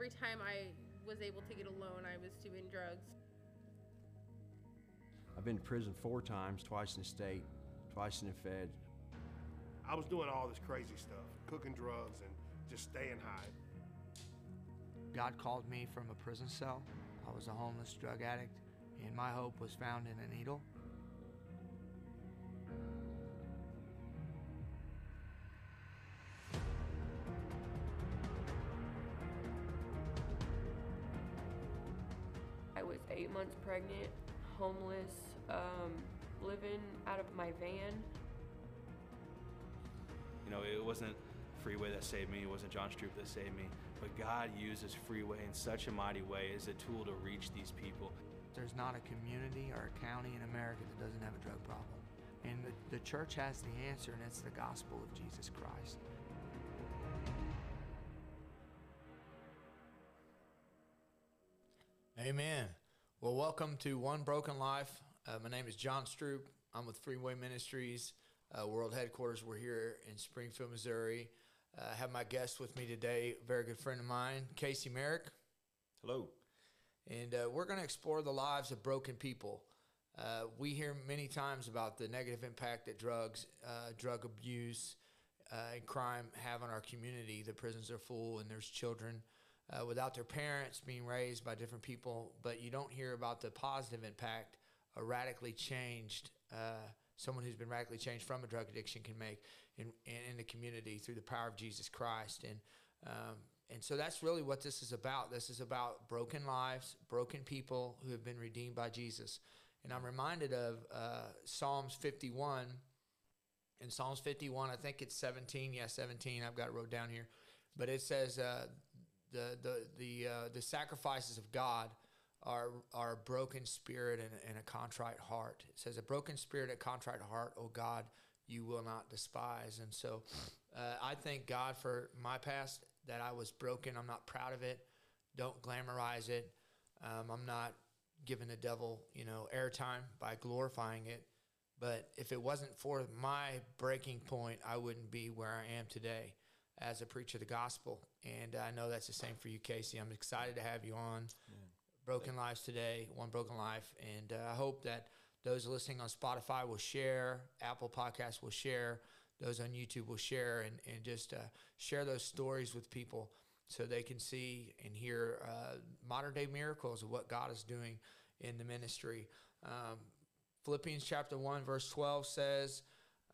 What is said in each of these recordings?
every time I was able to get a loan, I was doing drugs. I've been to prison four times, twice in the state, twice in the Fed. I was doing all this crazy stuff, cooking drugs and just staying high. God called me from a prison cell. I was a homeless drug addict, and my hope was found in a needle. Months pregnant, homeless, um, living out of my van. You know, it wasn't Freeway that saved me, it wasn't John Stroop that saved me, but God uses Freeway in such a mighty way as a tool to reach these people. There's not a community or a county in America that doesn't have a drug problem. And the, the church has the answer, and it's the gospel of Jesus Christ. Amen. Well, welcome to One Broken Life. Uh, my name is John Stroop. I'm with Freeway Ministries, uh, world headquarters. We're here in Springfield, Missouri. Uh, I have my guest with me today, a very good friend of mine, Casey Merrick. Hello. And uh, we're going to explore the lives of broken people. Uh, we hear many times about the negative impact that drugs, uh, drug abuse, uh, and crime have on our community. The prisons are full, and there's children uh, without their parents being raised by different people. But you don't hear about the positive impact a radically changed uh, someone who's been radically changed from a drug addiction can make in, in, the community through the power of Jesus Christ. And um, and so that's really what this is about. This is about broken lives, broken people who have been redeemed by Jesus. And I'm reminded of uh, Psalms 51. In Psalms 51, I think it's 17. Yeah, 17. I've got it wrote down here, but it says uh, the the the uh, the sacrifices of God are are a broken spirit and, and a contrite heart. It says a broken spirit, a contrite heart, oh God, you will not despise. And so, uh, I thank God for my past that I was broken. I'm not proud of it. Don't glamorize it. Um, I'm not giving the devil, you know, airtime by glorifying it. But if it wasn't for my breaking point, I wouldn't be where I am today as a preacher of the gospel. And I know that's the same for you, Casey. I'm excited to have you on Broken Lives today, One Broken Life. And uh, I hope that those listening on Spotify will share, Apple Podcasts will share, those on YouTube will share, and, and just uh, share those stories with people so they can see and hear uh, modern day miracles of what God is doing in the ministry. Um, Philippians chapter 1, verse 12 says,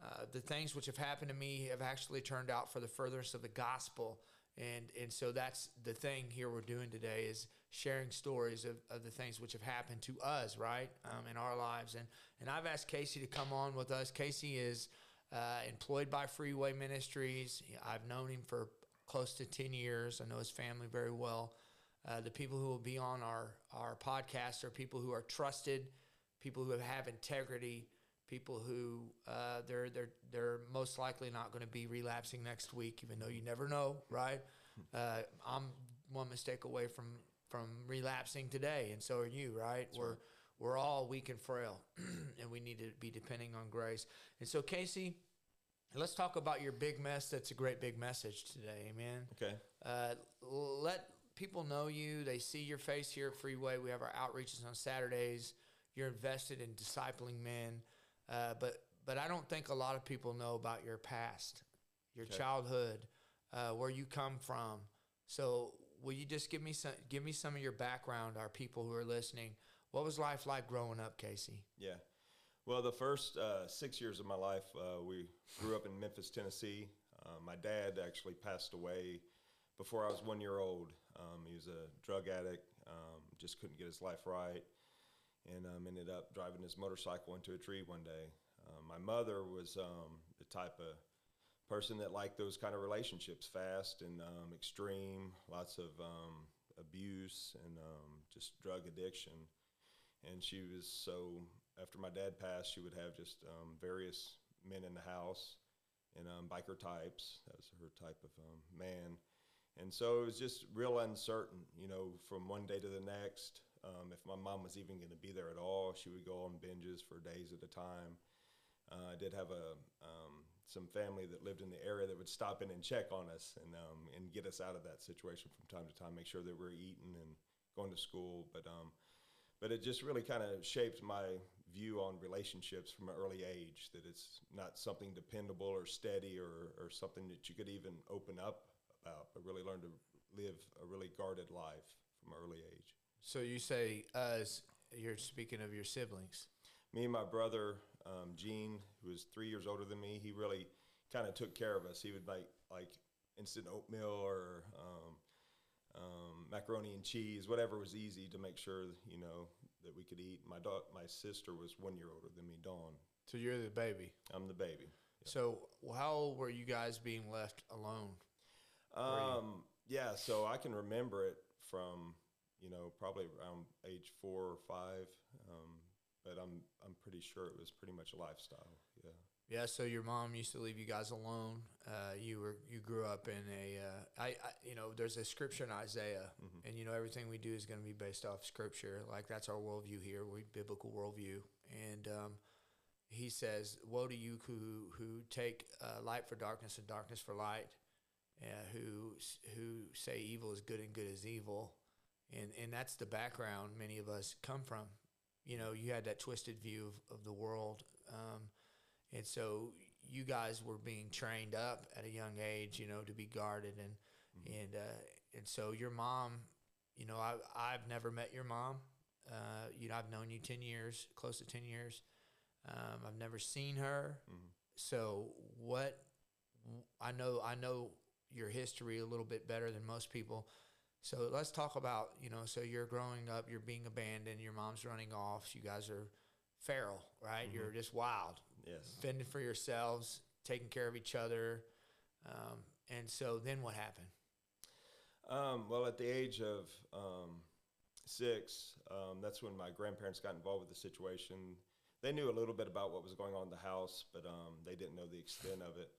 uh, The things which have happened to me have actually turned out for the furtherance of the gospel. And, and so that's the thing here we're doing today is sharing stories of, of the things which have happened to us, right, um, in our lives. And, and I've asked Casey to come on with us. Casey is uh, employed by Freeway Ministries. I've known him for close to 10 years. I know his family very well. Uh, the people who will be on our, our podcast are people who are trusted, people who have integrity, people who uh, they're they're they're most likely not going to be relapsing next week, even though you never know, right? Uh, I'm one mistake away from from relapsing today, and so are you, right? That's we're right. we're all weak and frail, and we need to be depending on grace. And so, Casey, let's talk about your big mess. That's a great big message today, amen. Okay. Uh, let people know you. They see your face here at Freeway. We have our outreaches on Saturdays. You're invested in discipling men, uh, but but I don't think a lot of people know about your past, your Okay. childhood, uh, where you come from. So will you just give me some give me some of your background, our people who are listening? What was life like growing up, Casey? Yeah. Well, the first uh, six years of my life, uh, we grew up in Memphis, Tennessee. Uh, my dad actually passed away before I was one year old. Um, he was a drug addict, um, just couldn't get his life right, and um, ended up driving his motorcycle into a tree one day. Uh, my mother was um, the type of person that liked those kind of relationships, fast and um, extreme, lots of um, abuse and um, just drug addiction. And she was so, after my dad passed, she would have just um, various men in the house and um, biker types. That was her type of um, man. And so it was just real uncertain, you know, from one day to the next. Um, if my mom was even going to be there at all, she would go on binges for days at a time. Uh, I did have a um, some family that lived in the area that would stop in and check on us and um, and get us out of that situation from time to time, make sure that we're eating and going to school. But um, but it just really kind of shaped my view on relationships from an early age. That it's not something dependable or steady or or something that you could even open up about, but really learn to live a really guarded life from an early age. So you say us? You're speaking of your siblings. me and my brother um, Gene, who was three years older than me, he really kind of took care of us. He would make like instant oatmeal or um, um, macaroni and cheese, whatever was easy to make sure you know that we could eat. My da- my sister was one year older than me, Dawn. So you're the baby. I'm the baby. So how old were you guys being left alone? Um, yeah, so I can remember it from you know probably around age four or five, um, but I'm I'm pretty sure it was pretty much a lifestyle. Yeah. Yeah, so your mom used to leave you guys alone. Uh, you were you grew up in a uh, I, I you know there's a scripture in Isaiah, Mm-hmm. and you know everything we do is going to be based off scripture. Like that's our worldview here, we biblical worldview. And um, he says, "Woe to you who who take uh, light for darkness and darkness for light, uh, who who say evil is good and good is evil." And and that's the background many of us come from. You know, you had that twisted view of, of the world. Um, and so you guys were being trained up at a young age, you know, to be guarded and and uh, and so your mom, you know, I I've never met your mom. Uh, you know, I've known you ten years, close to ten years. Um, I've never seen her. So what? I know I know your history a little bit better than most people. So let's talk about you know. So you're growing up, you're being abandoned, your mom's running off. You guys are feral, right? You're just wild Yes. fending for yourselves, taking care of each other. Um, and so then what happened? Um, well, at the age of um, six, um, that's when my grandparents got involved with the situation. They knew a little bit about what was going on in the house, but um, they didn't know the extent of it.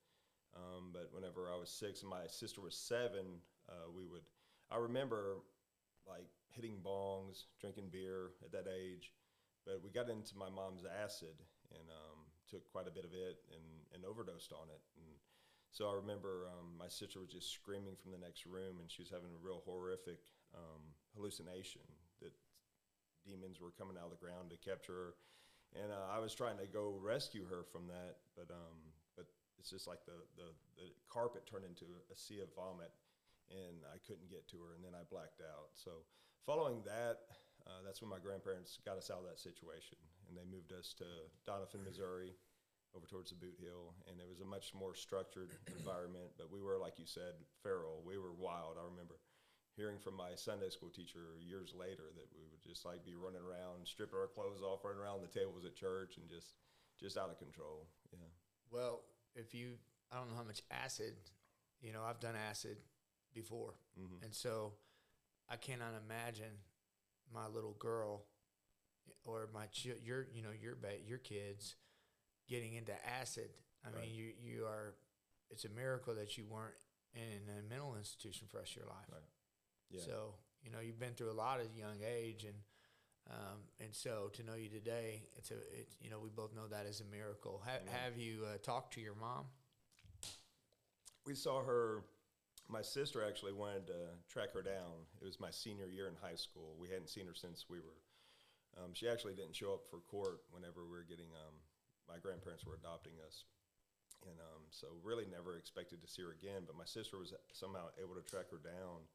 Um, but whenever I was six and my sister was seven, uh, we would. I remember like hitting bongs, drinking beer at that age. But we got into my mom's acid and um, took quite a bit of it and, and overdosed on it. And so I remember um, my sister was just screaming from the next room, and she was having a real horrific um, hallucination that demons were coming out of the ground to capture her. And uh, I was trying to go rescue her from that, but um, but it's just like the, the the carpet turned into a sea of vomit, and I couldn't get to her, and then I blacked out. So following that, uh, that's when my grandparents got us out of that situation, and they moved us to Doniphan, Missouri over towards the Bootheel, and it was a much more structured environment. But we were, like you said, feral. We were wild. I remember hearing from my Sunday school teacher years later that we would just like be running around, stripping our clothes off, running around the tables at church, and just just out of control. Yeah. Well, if you, I don't know how much acid, you know, I've done acid before. And so I cannot imagine my little girl or my, chi- your, you know, your, ba- your kids getting into acid. I Right. mean, you, you are, it's a miracle that you weren't in a mental institution for the rest of your life. Right. Yeah. So you know you've been through a lot at a young age, and um, and so to know you today, it's a it's you know we both know that is a miracle. Ha- have you uh, talked to your mom? we saw her. My sister actually wanted to track her down. It was my senior year in high school. We hadn't seen her since we were. Um, she actually didn't show up for court whenever we were getting. Um, my grandparents were adopting us, and um, so really never expected to see her again. But my sister was somehow able to track her down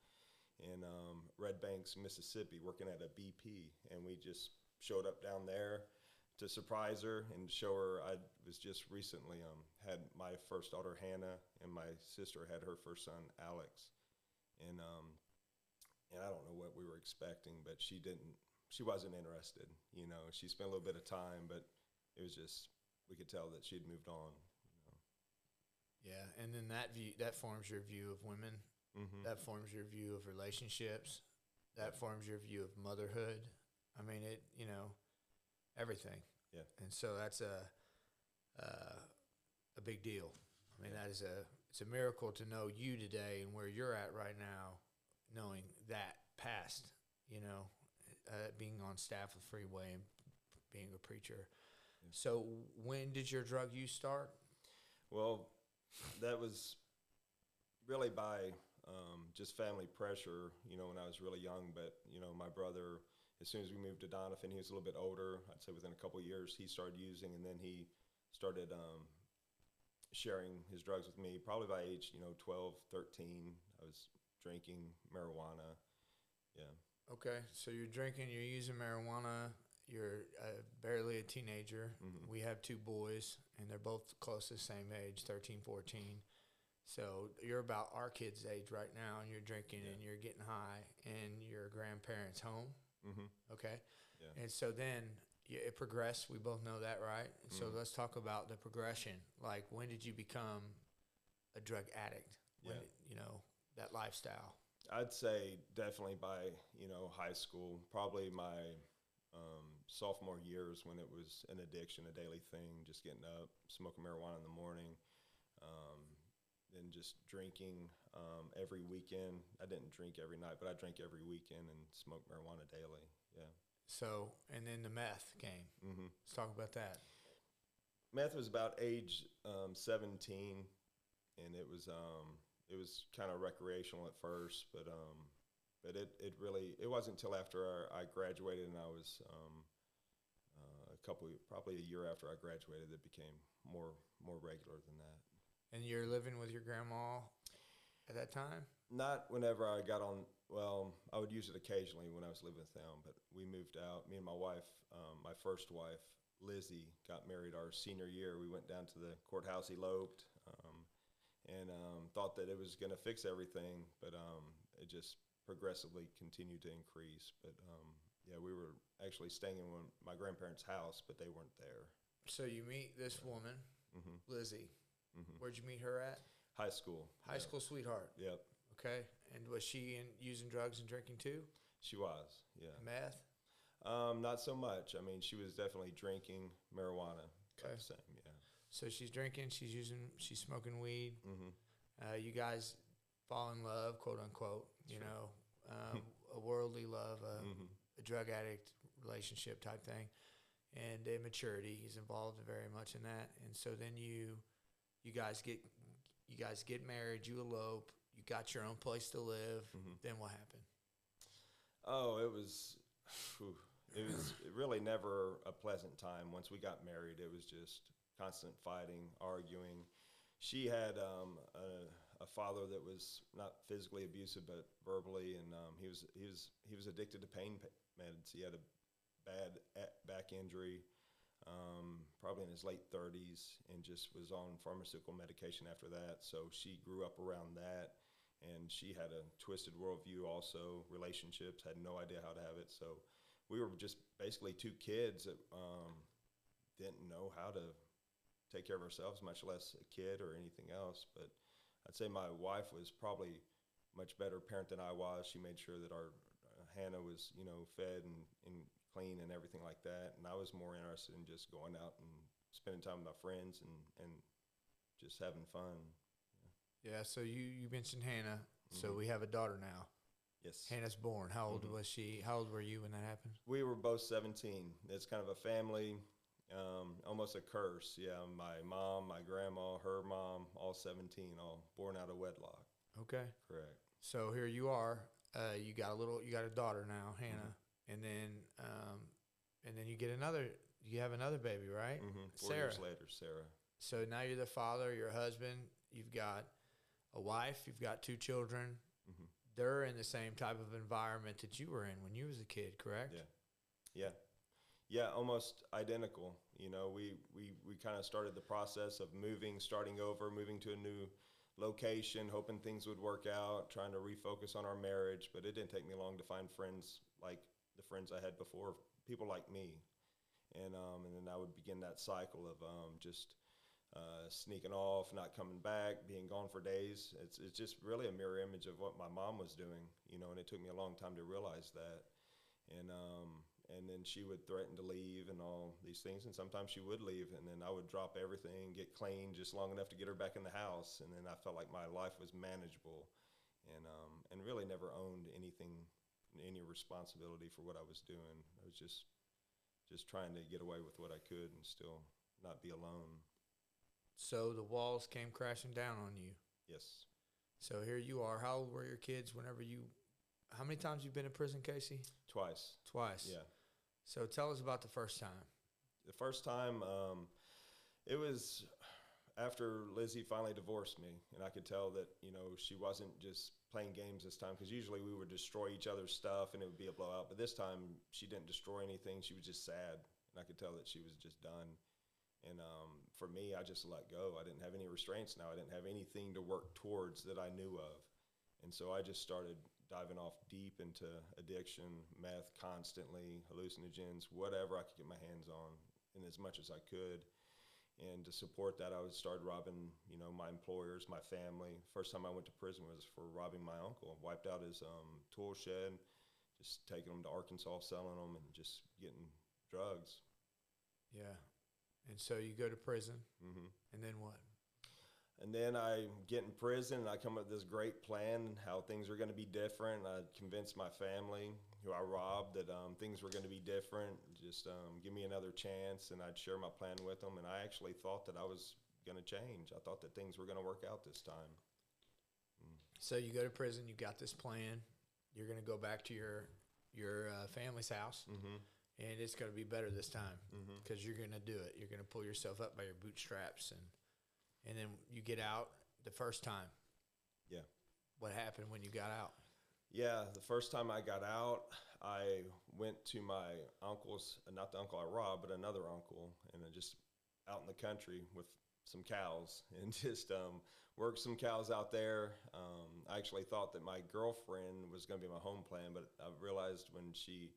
in um, Red Banks, Mississippi, working at a BP, and we just showed up down there to surprise her and show her. I was just recently um, had my first daughter Hannah, and my sister had her first son Alex, and um, and I don't know what we were expecting, but she didn't. She wasn't interested. You know, she spent a little bit of time, but it was just we could tell that she'd moved on. Yeah, and then that view that forms your view of women. Mm-hmm. That forms your view of relationships. That forms your view of motherhood. I mean, it you know everything. Yeah. and so that's a uh, a big deal. I mean, that is a it's a miracle to know you today and where you're at right now, knowing that past. You know, uh, being on staff with Freeway and being a preacher. So, when did your drug use start? Well, that was really by um, just family pressure, you know, when I was really young. But, you know, my brother, as soon as we moved to Doniphan, he was a little bit older. I'd say within a couple of years, he started using, and then he started um, sharing his drugs with me. Probably by age, you know, 12, 13, I was drinking marijuana. Yeah. Okay, so you're drinking, you're using marijuana, you're uh, barely a teenager. Mhm. We have two boys, and they're both close to the same age 13, 14. So you're about our kids' age right now, and you're drinking and you're getting high, and your grandparents' home. Hmm Okay. Yeah. And so then yeah, it progressed. We both know that, right? And So let's talk about the progression. Like, when did you become a drug addict? When Yeah. did- you know, that lifestyle. I'd say definitely by you know high school, probably my um, sophomore years when it was an addiction, a daily thing, just getting up, smoking marijuana in the morning, um, then just drinking um, every weekend. I didn't drink every night, but I drank every weekend and smoked marijuana daily. Yeah. So, and then the meth game. hmm Let's talk about that. Meth was about age um, 17, and it was um, it was kind of recreational at first, but um, but it, it really it wasn't until after I, I graduated and I was um, uh, a couple probably a year after I graduated that became more more regular than that. And you're living with your grandma at that time? Not whenever I got on. Well, I would use it occasionally when I was living with them, but we moved out. Me and my wife, um, my first wife, Lizzie, got married our senior year. We went down to the courthouse, eloped, um, and um, thought that it was going to fix everything, but um, it just progressively continued to increase. But um, yeah, we were actually staying in one, my grandparents' house, but they weren't there. So you meet this woman, hmm Lizzie. Hmm Where'd you meet her at? High school. High Yep. school sweetheart. Yep, Okay. And was she in using drugs and drinking too? she was. Yeah. Meth? Um, not so much. I mean, she was definitely drinking marijuana. Okay. same, yeah. So she's drinking, she's using, she's smoking weed. hmm Uh, you guys fall in love, quote unquote, you know, um, a worldly love, a, hmm a drug addict relationship type thing, and immaturity. He's involved very much in that, and so then you, you guys get, you guys get married, you elope, you got your own place to live. hmm Then what happened? Oh, it was, it was really never a pleasant time. Once we got married, it was just constant fighting, arguing. She had um, a, a father that was not physically abusive, but verbally, and um, he was he was he was addicted to pain pa- meds. He had a bad back injury, um, probably in his late 30s, and just was on pharmaceutical medication after that. So she grew up around that and she had a twisted worldview also relationships had no idea how to have it. So we were just basically two kids that um, didn't know how to take care of ourselves much less a kid or anything else. But i'd say my wife was probably much better parent than i was. She made sure that our uh, hannah was you know fed and, and clean and everything like that and i was more interested in just going out and spending time with my friends and, and just having fun Yeah. So you you mentioned Hannah. So Mhm. we have a daughter now. yes Hannah's born. How old Mhm. was she? How old were you when that happened? We were both 17. It's kind of a family, um, almost a curse. Yeah, my mom, my grandma, her mom, all 17, all born out of wedlock. Okay. Correct. So here you are. Uh, you got a little. You got a daughter now, Hannah, and then um, and then you get another. You have another baby, right? hmm Four Sarah. years later, Sarah. So now you're the father. Your husband. You've got a wife. You've got two children. Mhm. They're in the same type of environment that you were in when you was a kid, correct? Yeah. Yeah. Yeah, almost identical. You know, we, we, we kind of started the process of moving, starting over, moving to a new location, hoping things would work out, trying to refocus on our marriage. But it didn't take me long to find friends like the friends I had before, people like me. And, um, and then I would begin that cycle of um, just uh, sneaking off, not coming back, being gone for days. It's, it's just really a mirror image of what my mom was doing, you know, and it took me a long time to realize that and um, and then she would threaten to leave and all these things, and sometimes she would leave, and then I would drop everything, get clean just long enough to get her back in the house, and then I felt like my life was manageable, and um, and really never owned anything, any responsibility for what I was doing. I was just just trying to get away with what I could and still not be alone. So the walls came crashing down on you. Yes. So here you are. How old were your kids whenever you? How many times you've been in prison, Casey? Twice. Twice. Yeah. So tell us about the first time. The first time, um, it was after Lizzie finally divorced me, and I could tell that you know she wasn't just playing games this time because usually we would destroy each other's stuff and it would be a blowout. But this time she didn't destroy anything; she was just sad, and I could tell that she was just done. And um, for me, I just let go. I didn't have any restraints now. I didn't have anything to work towards that I knew of, and so I just started diving off deep into addiction, meth constantly, hallucinogens, whatever I could get my hands on, and as much as I could. And to support that, I would start robbing, you know, my employers, my family. First time I went to prison was for robbing my uncle. Wiped out his um, tool shed, just taking them to Arkansas, selling them, and just getting drugs. Yeah. And so you go to prison, hmm and then what? And then I get in prison and I come up with this great plan how things are going to be different. I convinced my family, who I robbed, that um, things were going to be different. Just um, give me another chance, and I'd share my plan with them. And I actually thought that I was going to change. I thought that things were going to work out this time. So you go to prison. You got this plan. You're going to go back to your your uh, family's house, Mm-hmm. and it's going to be better this time Mm-hmm. because you're going to do it. You're going to pull yourself up by your bootstraps, and and then you get out the first time. Yeah. What happened when you got out? Yeah, the first time I got out, I went to my uncle's, uh, not the uncle I robbed, but another uncle, and I just out in the country with some cows and just um, worked some cows out there. Um, I actually thought that my girlfriend was going to be my home plan, but I realized when she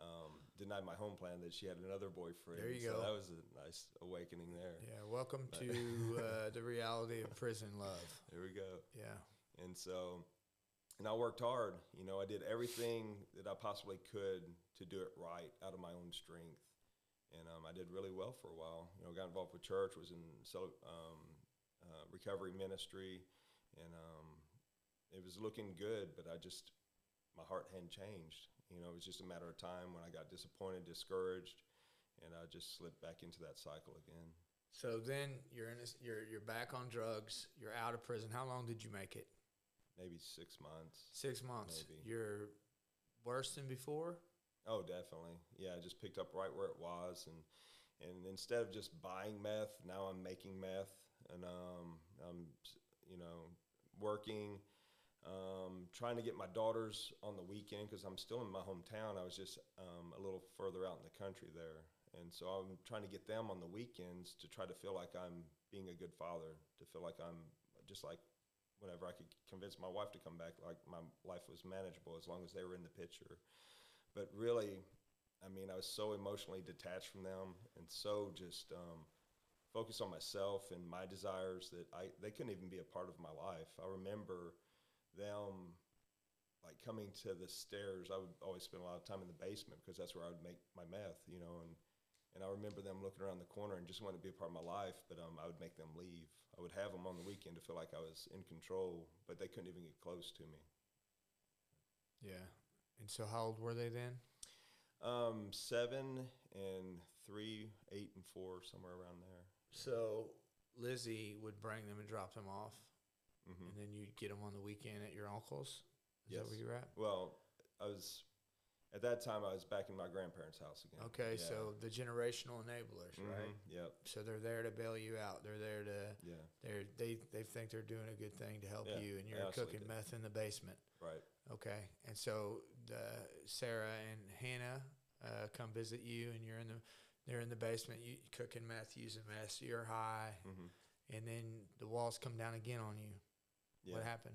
um, denied my home plan that she had another boyfriend. There you so go. That was a nice awakening there. Yeah. Welcome to uh, the reality of prison love. There we go. Yeah. And so, and I worked hard. You know, I did everything that I possibly could to do it right out of my own strength. And um, I did really well for a while. You know, got involved with church, was in um, uh, recovery ministry, and um, it was looking good. But I just, my heart hadn't changed. You know, it was just a matter of time when I got disappointed, discouraged, and I just slipped back into that cycle again. So then you're in this, you're you're back on drugs. You're out of prison. How long did you make it? Maybe six months. Six months. Maybe. You're worse than before. Oh, definitely. Yeah, I just picked up right where it was, and and instead of just buying meth, now I'm making meth, and um, I'm you know working, um, trying to get my daughters on the weekend because I'm still in my hometown. I was just um, a little further out in the country there, and so I'm trying to get them on the weekends to try to feel like I'm being a good father, to feel like I'm just like whenever I could convince my wife to come back, like my life was manageable as long as they were in the picture but really, I mean, I was so emotionally detached from them and so just um, focused on myself and my desires that I they couldn't even be a part of my life. I remember them like coming to the stairs. I would always spend a lot of time in the basement because that's where I would make my meth, you know, and and I remember them looking around the corner and just wanting to be a part of my life, but um, I would make them leave. I would have them on the weekend to feel like I was in control, but they couldn't even get close to me. Yeah. And so how old were they then? Um, seven and three, eight and four, somewhere around there. So Lizzie would bring them and drop them off, hmm and then you'd get them on the weekend at your uncle's. Is Yes. that where you're at? Well, I was at that time. I was back in my grandparents' house again. Okay, Yeah. so the generational enablers, right? Mhm, Yep. So they're there to bail you out. They're there to Yeah. they're they they think they're doing a good thing to help Yeah, you, and you're cooking do. meth in the basement. Right. Okay, and so the Sarah and Hannah uh, come visit you, and you're in the they're in the basement, you cooking meth, using meth. You're high, hmm and then the walls come down again on you. Yeah. What happened?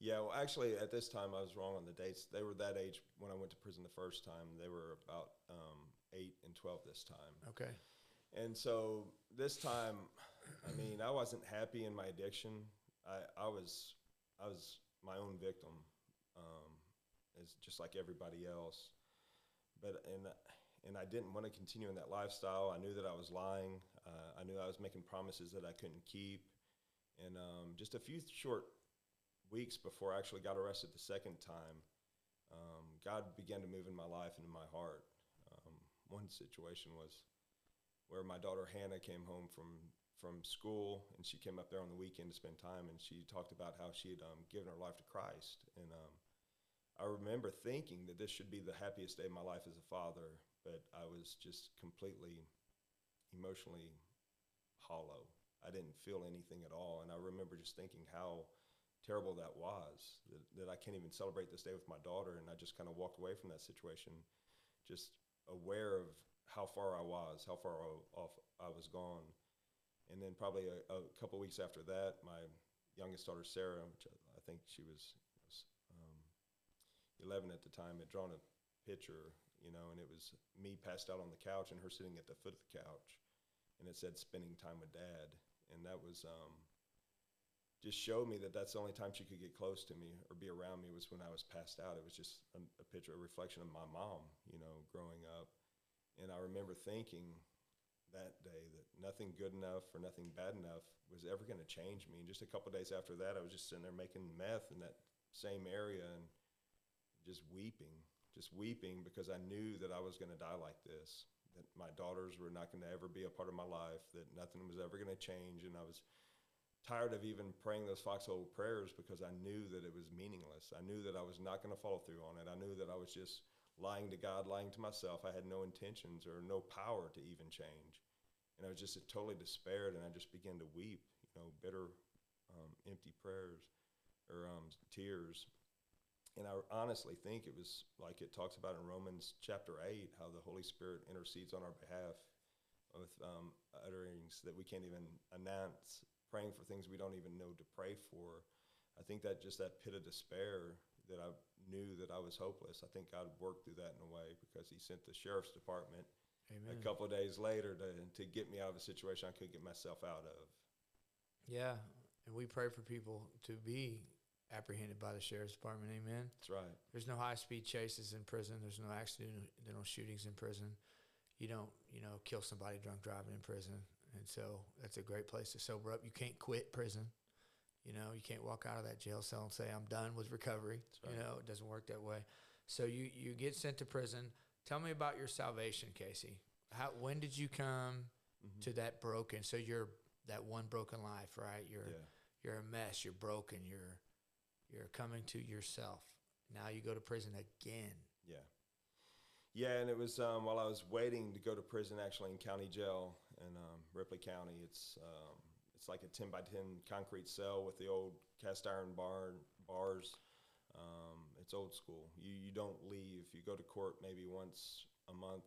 Yeah. Well, actually, at this time, I was wrong on the dates. They were that age when I went to prison the first time. They were about um, eight and twelve this time. Okay, And so this time, I mean, I wasn't happy in my addiction. I, I was I was my own victim, um, as just like everybody else. But and and I didn't want to continue in that lifestyle. I knew that I was lying. Uh, I knew I was making promises that I couldn't keep. And um, just a few short weeks before I actually got arrested the second time, um, God began to move in my life and in my heart. Um, one situation was where my daughter Hannah came home from from school, and she came up there on the weekend to spend time, and she talked about how she had um, given her life to Christ. And um, I remember thinking that this should be the happiest day of my life as a father, but I was just completely emotionally hollow. I didn't feel anything at all, and I remember just thinking how terrible that was. That, that I can't even celebrate this day with my daughter, and I just kind of walked away from that situation, just aware of how far I was, how far off I was gone. And then probably a, a couple weeks after that, my youngest daughter Sarah, which I, I think she was, was um, 11 at the time, had drawn a picture, you know, and it was me passed out on the couch and her sitting at the foot of the couch, and it said "spending time with dad," and that was um, just showed me that that's the only time she could get close to me or be around me was when I was passed out. It was just a, a picture, a reflection of my mom, you know, growing up, and I remember thinking that day that nothing good enough or nothing bad enough was ever going to change me. And just a couple days after that, I was just sitting there making meth in that same area and just weeping, just weeping because I knew that I was going to die like this, that my daughters were not going to ever be a part of my life, that nothing was ever going to change. And I was tired of even praying those foxhole prayers because I knew that it was meaningless. I knew that I was not going to follow through on it. I knew that I was just lying to God, lying to myself. I had no intentions or no power to even change. And I was just totally despaired, and I just began to weep, you know, bitter, um, empty prayers or um, tears. And I honestly think it was like it talks about in Romans chapter 8 how the Holy Spirit intercedes on our behalf with um, utterings that we can't even announce, praying for things we don't even know to pray for. I think that just that pit of despair that I knew that I was hopeless. I think God worked through that in a way because He sent the sheriff's department Amen. a couple of days later to to get me out of a situation I couldn't get myself out of. Yeah, and we pray for people to be apprehended by the sheriff's department. Amen. That's right. There's no high speed chases in prison. There's no accidental shootings in prison. You don't, you know, kill somebody drunk driving in prison. And so that's a great place to sober up. You can't quit prison. You know, you can't walk out of that jail cell and say I'm done with recovery. right. You know, it doesn't work that way. So you you get sent to prison. Tell me about your salvation, Casey. How when did you come mm-hmm. to that broken? So you're that one broken life, right? You're Yeah. you're a mess. You're broken. You're you're coming to yourself. Now you go to prison again. Yeah. Yeah, and it was um, while I was waiting to go to prison, actually in county jail in um, Ripley County. It's um, it's like a ten by ten concrete cell with the old cast iron bar bars. Um, it's old school. You you don't leave. You go to court maybe once a month,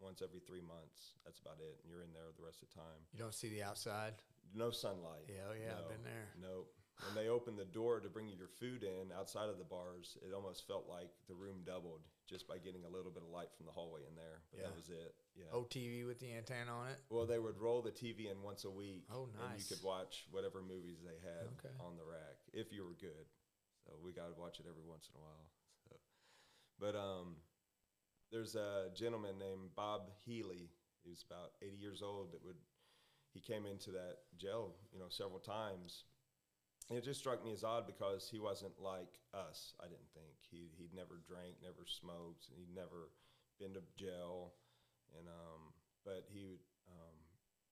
once every three months. That's about it, and you're in there the rest of the time. You don't see the outside. No sunlight. Yeah, oh yeah, I've been there. Nope. When they opened the door to bring you your food in outside of the bars, it almost felt like the room doubled just by getting a little bit of light from the hallway in there. But Yeah. that was it. Yeah. Old TV with the antenna on it. Well, they would roll the TV in once a week. Oh, nice. And you could watch whatever movies they had Okay. on the rack if you were good. So we got to watch it every once in a while. So, but um, there's a gentleman named Bob Healy. He was about 80 years old. That would he came into that jail, you know, several times. It just struck me as odd because he wasn't like us. I didn't think he he'd never drank, never smoked, he'd never been to jail, and um, but he um,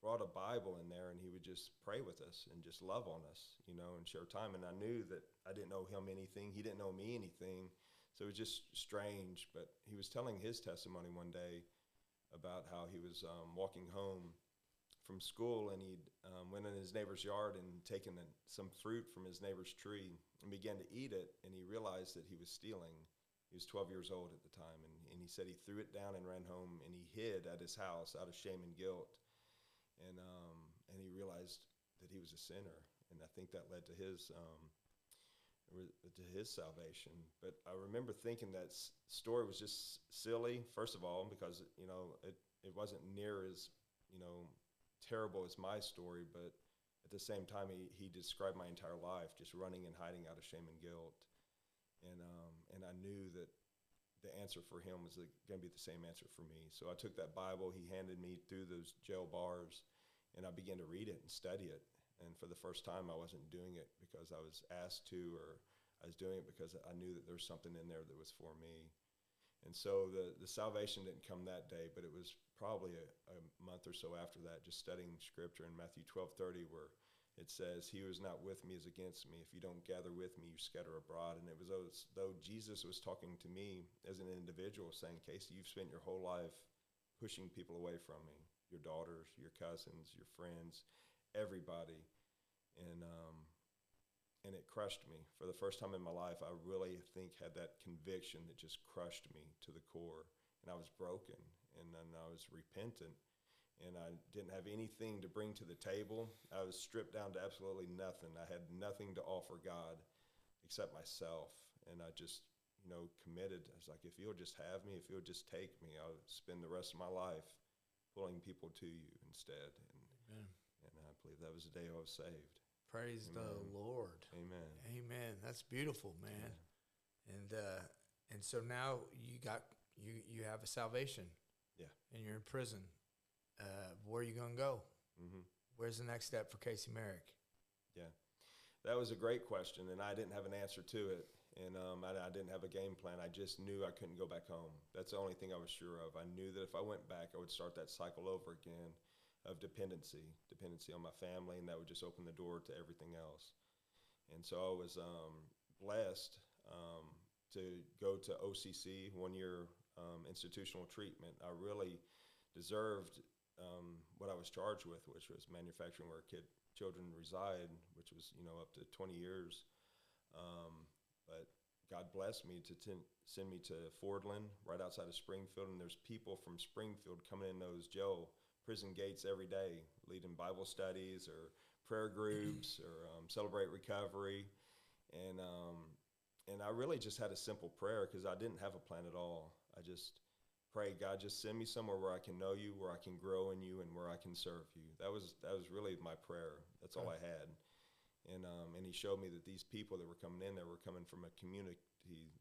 brought a Bible in there and he would just pray with us and just love on us, you know, and share time. And I knew that I didn't know him anything, he didn't know me anything, so it was just strange. But he was telling his testimony one day about how he was um, walking home from school and he'd um, went in his neighbor's yard and taken some fruit from his neighbor's tree and began to eat it and he realized that he was stealing. He was 12 years old at the time and, and he said he threw it down and ran home and he hid at his house out of shame and guilt. And um, and he realized that he was a sinner and i think that led to his um, to his salvation. But i remember thinking that story was just silly first of all because you know it, it wasn't near as you know terrible as my story, but at the same time, he, he described my entire life, just running and hiding out of shame and guilt. And, um, and I knew that the answer for him was going to be the same answer for me. So I took that Bible he handed me through those jail bars, and I began to read it and study it. And for the first time, I wasn't doing it because I was asked to, or I was doing it because I knew that there was something in there that was for me. And so the, the salvation didn't come that day, but it was probably a, a month or so after that, just studying scripture in Matthew twelve thirty, where it says, "He who is not with me is against me. If you don't gather with me, you scatter abroad." And it was as though Jesus was talking to me as an individual, saying, "Casey, you've spent your whole life pushing people away from me, your daughters, your cousins, your friends, everybody," and um, and it crushed me for the first time in my life. I really think had that conviction that just crushed me to the core, and I was broken, and then I was repentant, and I didn't have anything to bring to the table. I was stripped down to absolutely nothing. I had nothing to offer God except myself, and I just you know committed. I was like, if you'll just have me, if you'll just take me, I'll spend the rest of my life pulling people to you instead. And, Amen. and I believe that was the day I was saved. Praise the Lord. Amen. Amen. That's beautiful, man. And uh, and so now you got you you have a salvation. Yeah. And you're in prison. Uh, where are you gonna go? hmm Where's the next step for Casey Merrick? Yeah, that was a great question, and I didn't have an answer to it. And um, I, I didn't have a game plan. I just knew I couldn't go back home. That's the only thing I was sure of. I knew that if I went back, I would start that cycle over again of dependency, dependency on my family, and that would just open the door to everything else. And so I was um, blessed um, to go to OCC, one year um, institutional treatment. I really deserved um, what I was charged with, which was manufacturing where kid children reside, which was you know up to 20 years. Um, but God blessed me to ten- send me to Fordland, right outside of Springfield, and there's people from Springfield coming in those jail prison gates every day, leading Bible studies or prayer groups or um, celebrate recovery, and um, and I really just had a simple prayer because I didn't have a plan at all. I just prayed, God, just send me somewhere where I can know you, where I can grow in you, and where I can serve you. That was that was really my prayer. That's all I had. And um, and he showed me that these people that were coming in there were coming from a community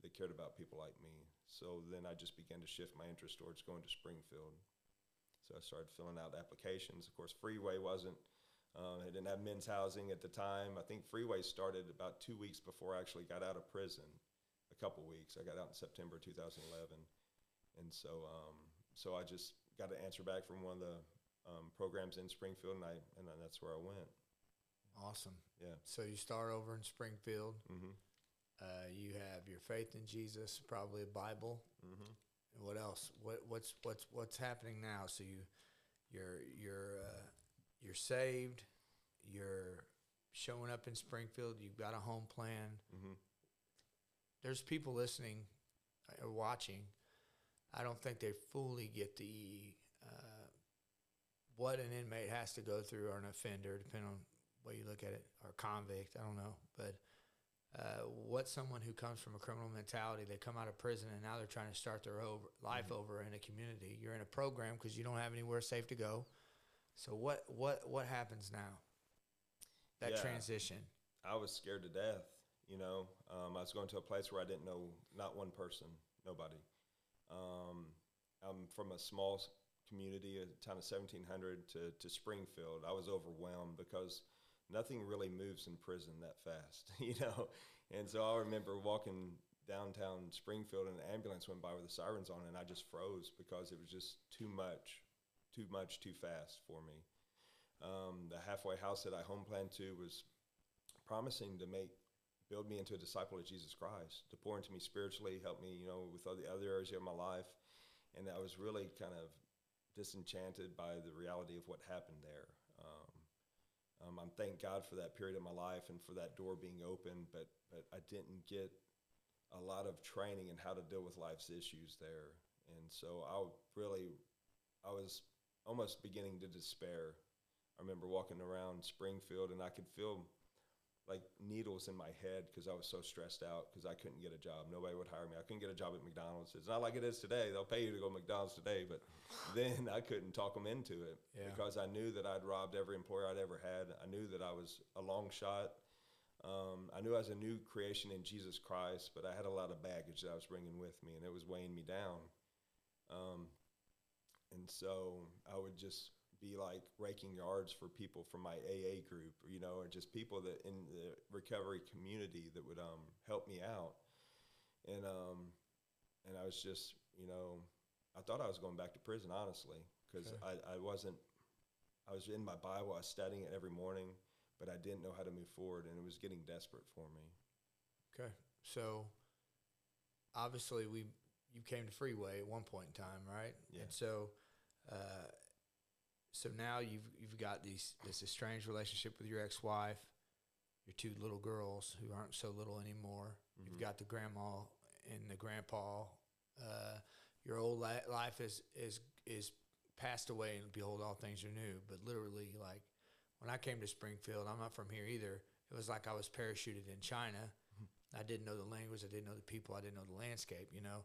that cared about people like me. So then I just began to shift my interest towards going to Springfield. So I started filling out applications. Of course, Freeway wasn't. Um, it didn't have men's housing at the time. I think Freeway started about two weeks before I actually got out of prison. A couple weeks. I got out in September 2011, and so um, so I just got an answer back from one of the um, programs in Springfield, and I and then that's where I went. Awesome. Yeah. So you start over in Springfield. hmm Uh, you have your faith in Jesus, probably a Bible. hmm And what else? What what's what's what's happening now? So you you're you're uh, you're saved. You're showing up in Springfield. You've got a home plan. hmm There's people listening or watching. I don't think they fully get the uh, what an inmate has to go through or an offender, depending on way you look at it, or convict. I don't know, but uh, what someone who comes from a criminal mentality, they come out of prison and now they're trying to start their over, life over in a community. You're in a program because you don't have anywhere safe to go. So what what what happens now? That Yeah. transition. I was scared to death. You know, um, I was going to a place where I didn't know not one person, nobody. Um, I'm from a small community, a town of 1,700 to, to Springfield. I was overwhelmed because nothing really moves in prison that fast, you know. And so I remember walking downtown Springfield and an ambulance went by with the sirens on, and I just froze because it was just too much, too much, too fast for me. Um, the halfway house that I home planned to was promising to make build me into a disciple of Jesus Christ, to pour into me spiritually, help me, you know, with all the other areas of my life. And I was really kind of disenchanted by the reality of what happened there. Um, I'm thank God for that period of my life and for that door being open, but but I didn't get a lot of training in how to deal with life's issues there. And so I really, I was almost beginning to despair. I remember walking around Springfield and I could feel like needles in my head because I was so stressed out because I couldn't get a job. Nobody would hire me. I couldn't get a job at McDonald's. It's not like it is today. They'll pay you to go to McDonald's today, but then I couldn't talk them into it Yeah. because I knew that I'd robbed every employer I'd ever had. I knew that I was a long shot. Um, I knew I was a new creation in Jesus Christ, but I had a lot of baggage that I was bringing with me, and it was weighing me down. Um, and so I would just be like raking yards for people from my AA group, you know, or just people that in the recovery community that would um, help me out. And um, and I was just you know, I thought I was going back to prison, honestly, because Okay. I, I wasn't, I was in my Bible, I was studying it every morning, but I didn't know how to move forward, and it was getting desperate for me. Okay. So obviously we you came to Freeway at one point in time, right? Yeah. And so uh, so now you've you've got these this estranged relationship with your ex-wife, your two little girls who aren't so little anymore. You've Mhm. got the grandma and the grandpa. Uh, your old li- life is is is passed away, and behold, all things are new. But literally, like when I came to Springfield, I'm not from here either. It was like I was parachuted in China. I didn't know the language. I didn't know the people. I didn't know the landscape. You know,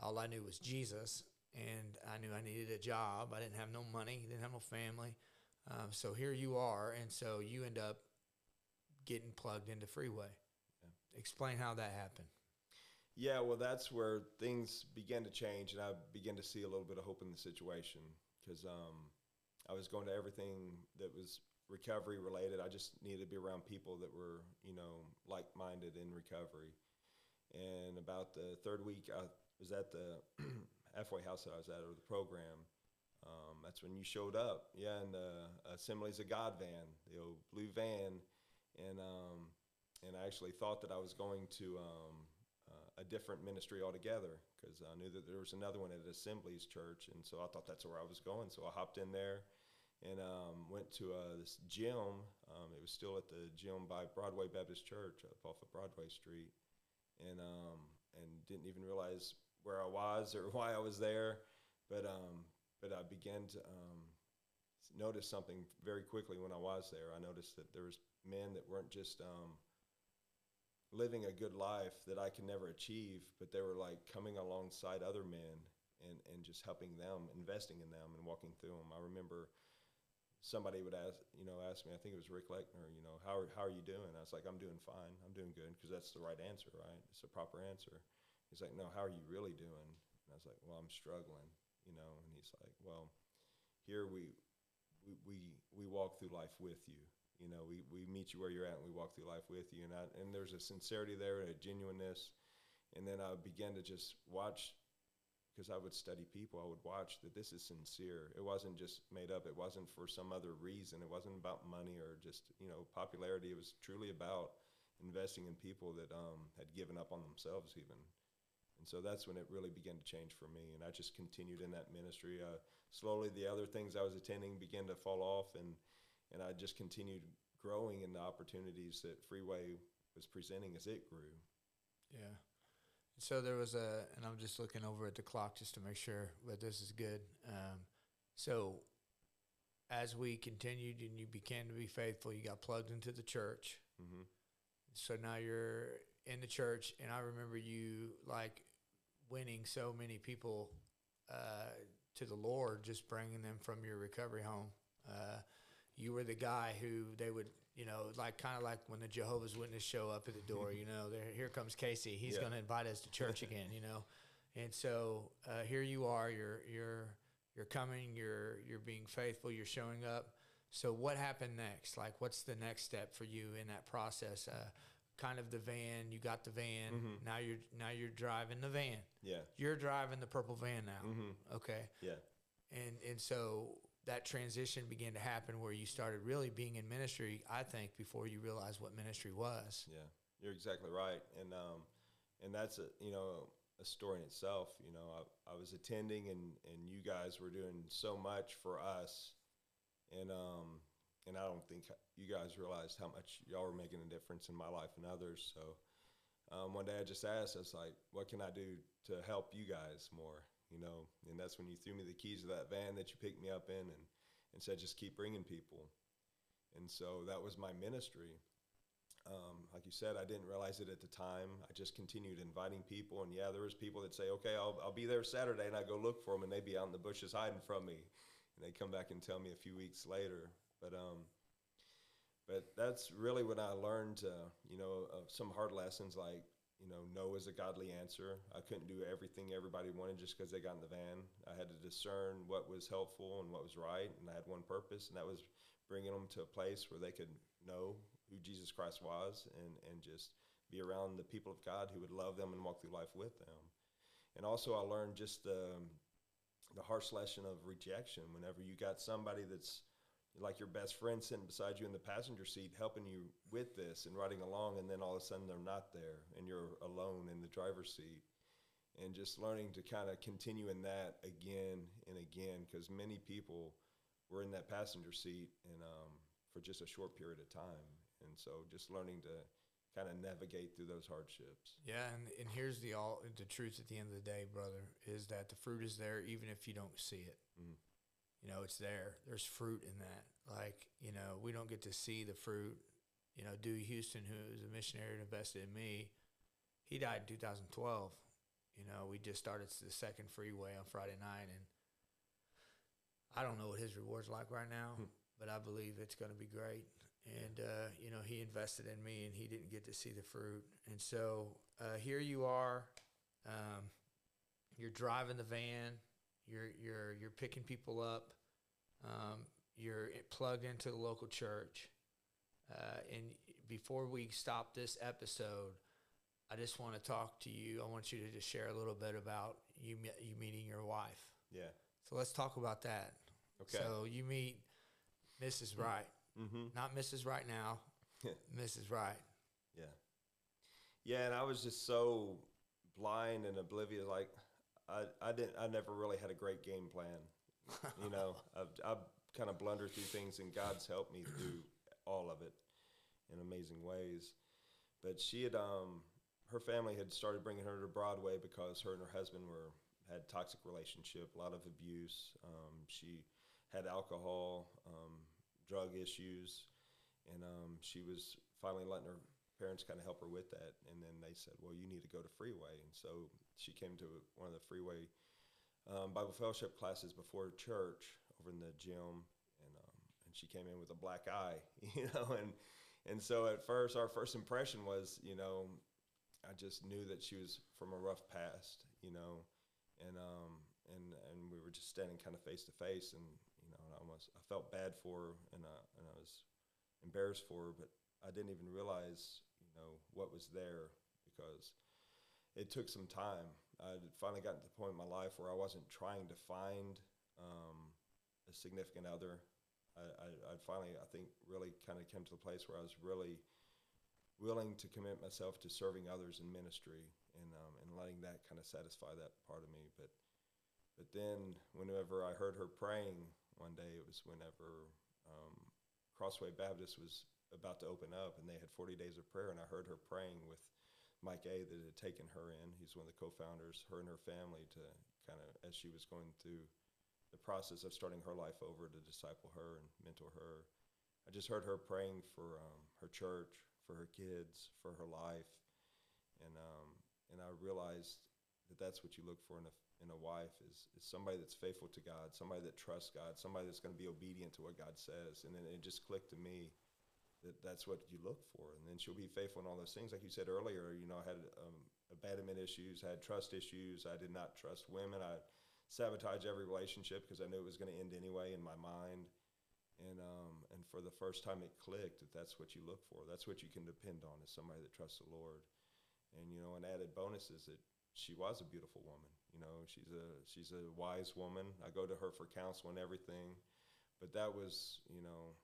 all I knew was Jesus, and I knew I needed a job. I didn't have no money. Didn't have no family. Um, so here you are, and so you end up getting plugged into Freeway. Explain how that happened. Yeah, well, that's where things began to change, and I began to see a little bit of hope in the situation because um, I was going to everything that was recovery related. I just needed to be around people that were, you know, like minded in recovery. And about the third week, I was at the halfway house that I was at, or the program. Um, that's when you showed up, yeah, in the Assemblies of God van, the old blue van, and um, and I actually thought that I was going to um, uh, a different ministry altogether because I knew that there was another one at Assemblies Church, and so I thought that's where I was going. So I hopped in there and um, went to uh, this gym. Um, it was still at the gym by Broadway Baptist Church up off of Broadway Street, and um, and didn't even realize where I was or why I was there, but um, but I began to um, notice something very quickly when I was there. I noticed that there was men that weren't just um, living a good life that I could never achieve, but they were like coming alongside other men and, and just helping them, investing in them and walking through them. I remember somebody would ask, you know, ask me, I think it was Rick Lechner, you know, how how are you doing? I was like, I'm doing fine. I'm doing good because that's the right answer, right? It's the proper answer. He's like, no, how are you really doing? And I was like, well, I'm struggling, you know, and he's like, well, here we, we, we, we walk through life with you. You know, we, we meet you where you're at and we walk through life with you. And, I, and there's a sincerity there and a genuineness. And then I began to just watch, because I would study people, I would watch that this is sincere. It wasn't just made up. It wasn't for some other reason. It wasn't about money or just, you know, popularity. It was truly about investing in people that um, had given up on themselves even. And so that's when it really began to change for me. And I just continued in that ministry. Uh, slowly, the other things I was attending began to fall off, and, and I just continued growing in the opportunities that Freeway was presenting as it grew. Yeah. So there was a, and I'm just looking over at the clock just to make sure that this is good. Um, so as we continued and you began to be faithful, you got plugged into the church. hmm So now you're in the church, and I remember you like winning so many people uh, to the Lord, just bringing them from your recovery home. Uh, you were the guy who they would, you know, like kind of like when the Jehovah's Witness show up at the door. you know, there here comes Casey. He's Yeah. going to invite us to church again. You know, and so uh, here you are. You're you're you're coming. You're you're being faithful. You're showing up. So what happened next? Like, what's the next step for you in that process? Kind of the van. You got the van. Mhm. Now you're now you're driving the van. Yeah. You're driving the purple van now. hmm Okay. Yeah. And and so that transition began to happen where you started really being in ministry. I think before you realized what ministry was. Yeah, you're exactly right, and um, and that's a you know a story in itself. You know, I, I was attending, and and you guys were doing so much for us, and um, and I don't think you guys realized how much y'all were making a difference in my life and others. So um, one day I just asked, I was like, what can I do to help you guys more? You know, and that's when you threw me the keys of that van that you picked me up in, and and said just keep bringing people. And so that was my ministry um, like you said, I didn't realize it at the time. I just continued inviting people, and yeah, there was people that say, "Okay, I'll, I'll be there Saturday," and I go look for them, and they'd be out in the bushes hiding from me, and they come back and tell me a few weeks later. But um, but that's really what I learned, uh, you know, uh, some hard lessons like you know, no is a godly answer. I couldn't do everything everybody wanted just because they got in the van. I had to discern what was helpful and what was right, and I had one purpose, and that was bringing them to a place where they could know who Jesus Christ was and, and just be around the people of God who would love them and walk through life with them. and also I learned just the the harsh lesson of rejection. Whenever you got somebody that's like your best friend sitting beside you in the passenger seat, helping you with this and riding along, and then all of a sudden they're not there, and you're alone in the driver's seat, and just learning to kind of continue in that again and again, because many people were in that passenger seat and um, for just a short period of time, and so just learning to kind of navigate through those hardships. Yeah, and, and here's the all the truth at the end of the day, brother, is that the fruit is there even if you don't see it. Mm. You know, it's there. There's fruit in that. Like, you know, we don't get to see the fruit. You know, Dewey Houston, who is a missionary and invested in me, he died in 2012. You know, we just started the second freeway on Friday night, and I don't know what his reward's like right now, Hmm. but I believe it's going to be great. And uh, you know, he invested in me, and he didn't get to see the fruit. And so uh, here you are, um, you're driving the van, you're you're you're picking people up, um, you're plugged into the local church. Uh, and before we stop this episode, I just want to talk to you. I want you to just share a little bit about you you meeting your wife. Yeah. So let's talk about that. Okay. So you meet Mrs. Wright, mm-hmm. not Mrs. Right now, Mrs. Wright. Yeah. Yeah, and I was just so blind and oblivious. Like, I, I didn't, I never really had a great game plan. You know, I've, I've kind of blundered through things, and God's helped me through all of it in amazing ways. But she had, um, her family had started bringing her to Broadway because her and her husband were had toxic relationship, a lot of abuse. Um, she had alcohol, um, drug issues, and um, she was finally letting her parents kind of help her with that. And then they said, "Well, you need to go to Freeway." And so she came to one of the Freeway um, Bible fellowship classes before church over in the gym, and um, and she came in with a black eye, you know, and and so at first our first impression was, you know, I just knew that she was from a rough past, you know, and um and and we were just standing kind of face to face, and you know, and I almost I felt bad for her, and uh, and I was embarrassed for her, but I didn't even realize, know, what was there because it took some time. I had finally gotten to the point in my life where I wasn't trying to find um, a significant other. I, I, I finally, I think, really kind of came to the place where I was really willing to commit myself to serving others in ministry and um, and letting that kind of satisfy that part of me. But but then whenever I heard her praying one day, it was whenever um, Crossway Baptist was about to open up, and they had 40 days of prayer, and I heard her praying with Mike A. that had taken her in. He's one of the co-founders, her and her family, to kind of as she was going through the process of starting her life over to disciple her and mentor her. I just heard her praying for um, her church, for her kids, for her life, and um, and I realized that that's what you look for in a in a wife is, is somebody that's faithful to God, somebody that trusts God, somebody that's going to be obedient to what God says. And then it just clicked to me that that's what you look for. And then she'll be faithful in all those things. Like you said earlier, you know, I had um, abandonment issues, I had trust issues. I did not trust women. I sabotaged every relationship because I knew it was going to end anyway in my mind. And um, and for the first time, it clicked that that's what you look for. That's what you can depend on is somebody that trusts the Lord. And you know, an added bonus is that she was a beautiful woman. You know, she's a she's a wise woman. I go to her for counsel and everything, but that was you know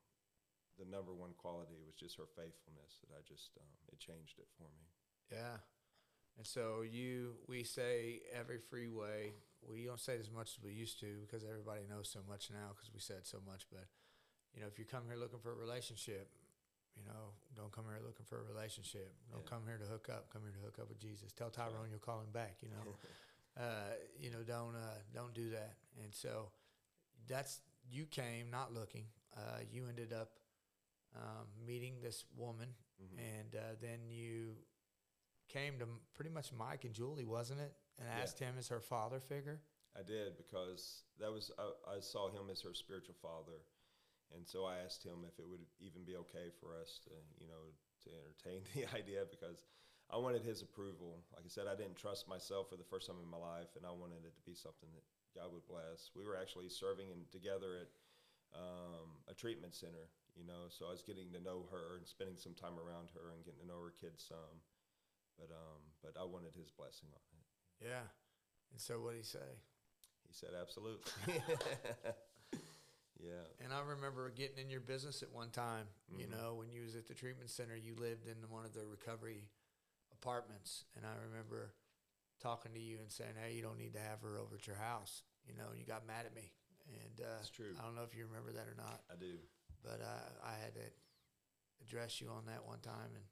the number one quality was just her faithfulness that I just um, it changed it for me. Yeah. And so you, we say every freeway. We don't say it as much as we used to because everybody knows so much now because we said so much. But you know, if you come here looking for a relationship, you know, don't come here looking for a relationship. Don't Yeah. come here to hook up. Come here to hook up with Jesus. Tell Tyrone you'll call him back. You know, uh, you know, don't uh, don't do that. And so that's you came not looking. Uh, you ended up um, meeting this woman, Mhm. and uh, then you came to pretty much Mike and Julie, wasn't it? And Yeah. asked him as her father figure. I did because that was I, I saw him as her spiritual father, and so I asked him if it would even be okay for us to you know to entertain the idea because I wanted his approval. Like I said, I didn't trust myself for the first time in my life, and I wanted it to be something that God would bless. We were actually serving in, together at um, a treatment center, you know, so I was getting to know her and spending some time around her and getting to know her kids some. But um, but I wanted his blessing on it. Yeah. And so what did he say? He said, absolutely. yeah. And I remember getting in your business at one time. You Mhm. know, when you was at the treatment center, you lived in one of the recovery apartments, and I remember talking to you and saying, "Hey, you don't need to have her over at your house." You know, and you got mad at me, and uh, That's true. I don't know if you remember that or not, I do. But uh, I had to address you on that one time, and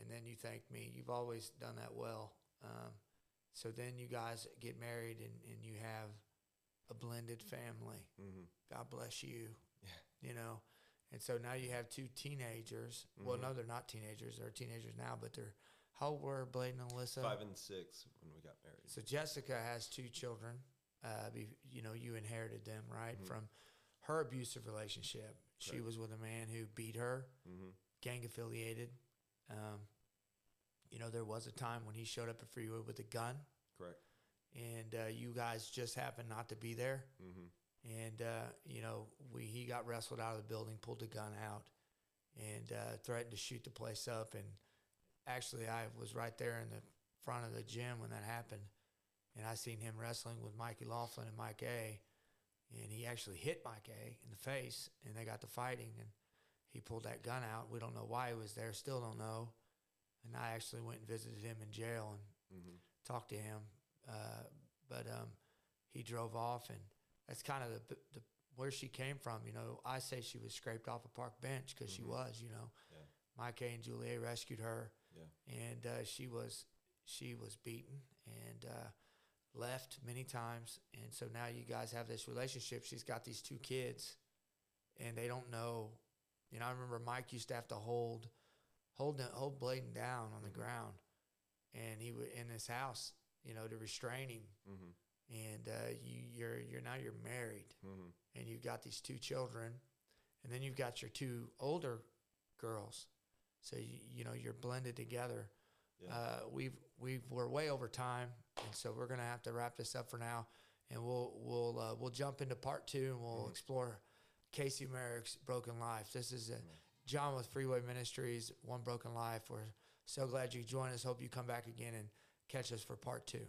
and then you thanked me. You've always done that well. Um, so then you guys get married, and, and you have a blended family. hmm God bless you. Yeah. You know, and so now you have two teenagers. Well, Mhm. no, they're not teenagers. They're teenagers now, but they're how old were Blade and Alyssa? Five and six when we got married. So Jessica has two children. Uh, be, you know, you inherited them right Mhm. from her abusive relationship. She Correct. was with a man who beat her, hmm gang affiliated. Um, you know, there was a time when he showed up at Freeway with a gun, Correct. and uh, you guys just happened not to be there. hmm and uh, you know we he got wrestled out of the building, pulled the gun out, and uh, threatened to shoot the place up. And actually, I was right there in the front of the gym when that happened, and I seen him wrestling with Mikey Laughlin and Mike A. And he actually hit Mike A in the face, and they got to fighting, and he pulled that gun out. We don't know why he was there, still don't know. And I actually went and visited him in jail and hmm talked to him, uh, but um, he drove off, and that's kind of the, the where she came from. You know, I say she was scraped off a park bench because she Mhm. was. You know, Yeah. Mike A. and Julia rescued her, Yeah. and uh, she was she was beaten and uh, left many times, and so now you guys have this relationship. She's got these two kids, and they don't know. You know, I remember Mike used to have to hold hold hold Bladen down on the Mhm. ground, and he would in his house, you know, to restrain him. hmm And uh, you, you're you're now you're married, hmm and you've got these two children, and then you've got your two older girls. So you, you know you're blended together. Yeah. Uh, we've we we're way over time, and so we're gonna have to wrap this up for now, and we'll we'll uh, we'll jump into part two, and we'll Mhm. explore Casey Merrick's Broken Life. This is a John with Freeway Ministries, One Broken Life. We're so glad you joined us. Hope you come back again and catch us for part two.